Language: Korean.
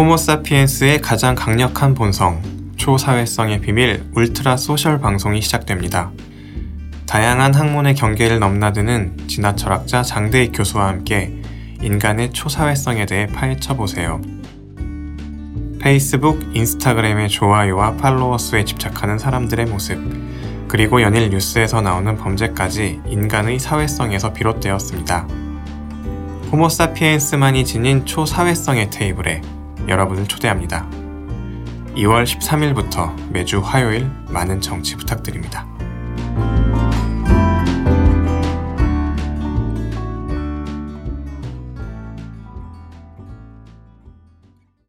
호모사피엔스의 가장 강력한 본성, 초사회성의 비밀 울트라 소셜 방송이 시작됩니다. 다양한 학문의 경계를 넘나드는 진화 철학자 장대익 교수와 함께 인간의 초사회성에 대해 파헤쳐 보세요. 페이스북, 인스타그램의 좋아요와 팔로워 수에 집착하는 사람들의 모습, 그리고 연일 뉴스에서 나오는 범죄까지 인간의 사회성에서 비롯되었습니다. 호모사피엔스만이 지닌 초사회성의 테이블에 여러분을 초대합니다. 2월 13일부터 매주 화요일 많은 정치 부탁드립니다.